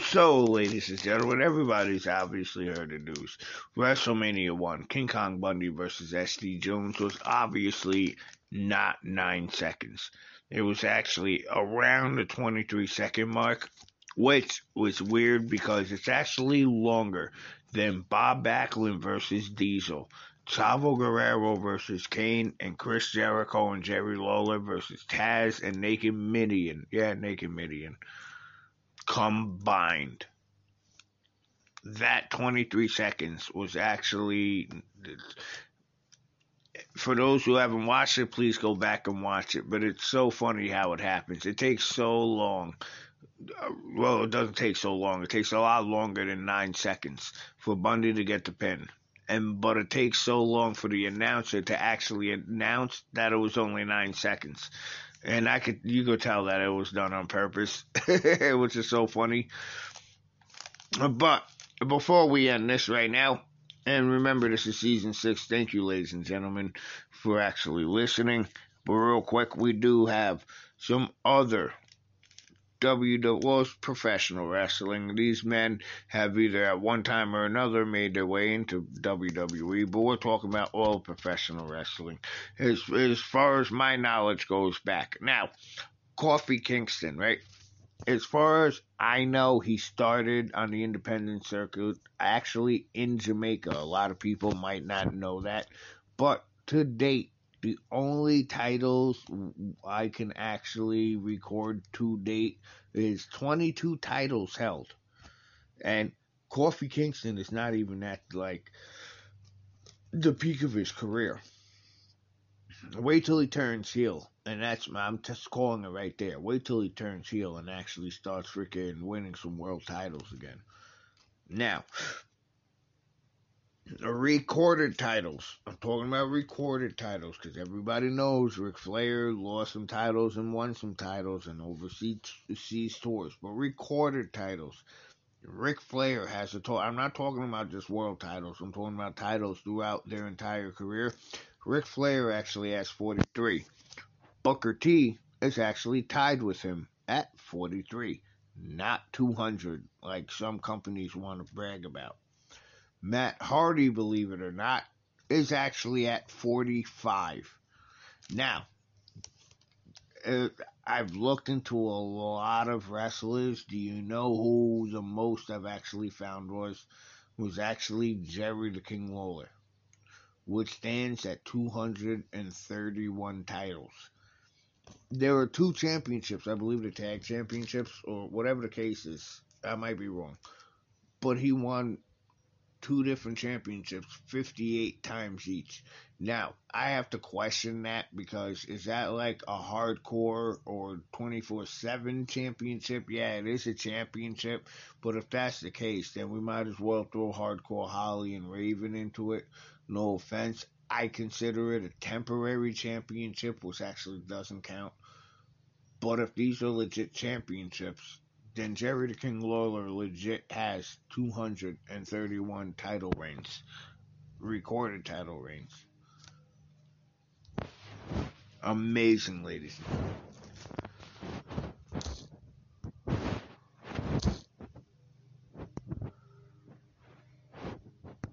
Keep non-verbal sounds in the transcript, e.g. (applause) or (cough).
So, ladies and gentlemen, everybody's obviously heard the news. WrestleMania 1, King Kong Bundy versus SD Jones was obviously not nine seconds. It was actually around the 23 second mark, which was weird because it's actually longer than Bob Backlund versus Diesel, Chavo Guerrero versus Kane, and Chris Jericho and Jerry Lawler versus Taz and Naked Mideon. Yeah, Naked Mideon combined. That 23 seconds was actually, for those who haven't watched it, please go back and watch it. But it's so funny how it happens. It takes so long. Well, it doesn't take so long. It takes a lot longer than nine seconds for Bundy to get the pin. And but it takes so long for the announcer to actually announce that it was only nine seconds and I could you could tell that it was done on purpose, (laughs) which is so funny. But before we end this right now, and remember this is season six. Thank you, ladies and gentlemen, for actually listening. But real quick, we do have some other W was professional wrestling. These men have either at one time or another made their way into WWE, but we're talking about all professional wrestling. As as far as my knowledge goes back. Now, Kofi Kingston, right? As far as I know, he started on the independent circuit actually in Jamaica. A lot of people might not know that, but to date, the only titles I can actually record to date is 22 titles held. And Kofi Kingston is not even at like the peak of his career. Wait till he turns heel, and that's I'm just calling it right there. Wait till he turns heel and actually starts freaking winning some world titles again. Now, recorded titles. I'm talking about recorded titles because everybody knows Ric Flair lost some titles and won some titles and overseas tours. But recorded titles. Ric Flair has a total. I'm not talking about just world titles. I'm talking about titles throughout their entire career. Ric Flair actually has 43. Booker T is actually tied with him at 43, not 200 like some companies want to brag about. Matt Hardy, believe it or not, is actually at 45. Now, uh, I've looked into a lot of wrestlers. Do you know who the most I've actually found was? Was actually Jerry the King Lawler, which stands at 231 titles. There are two championships, I believe the tag championships, or whatever the case is. I might be wrong. But he won two different championships 58 times each. Now, I have to question that because is that like a hardcore or 24 7 championship? Yeah, it is a championship, but if that's the case, then we might as well throw hardcore Holly and Raven into it. No offense. I consider it a temporary championship, which actually doesn't count. But if these are legit championships, then Jerry the King Lawler legit has 231 title reigns, recorded title reigns. Amazing, ladies.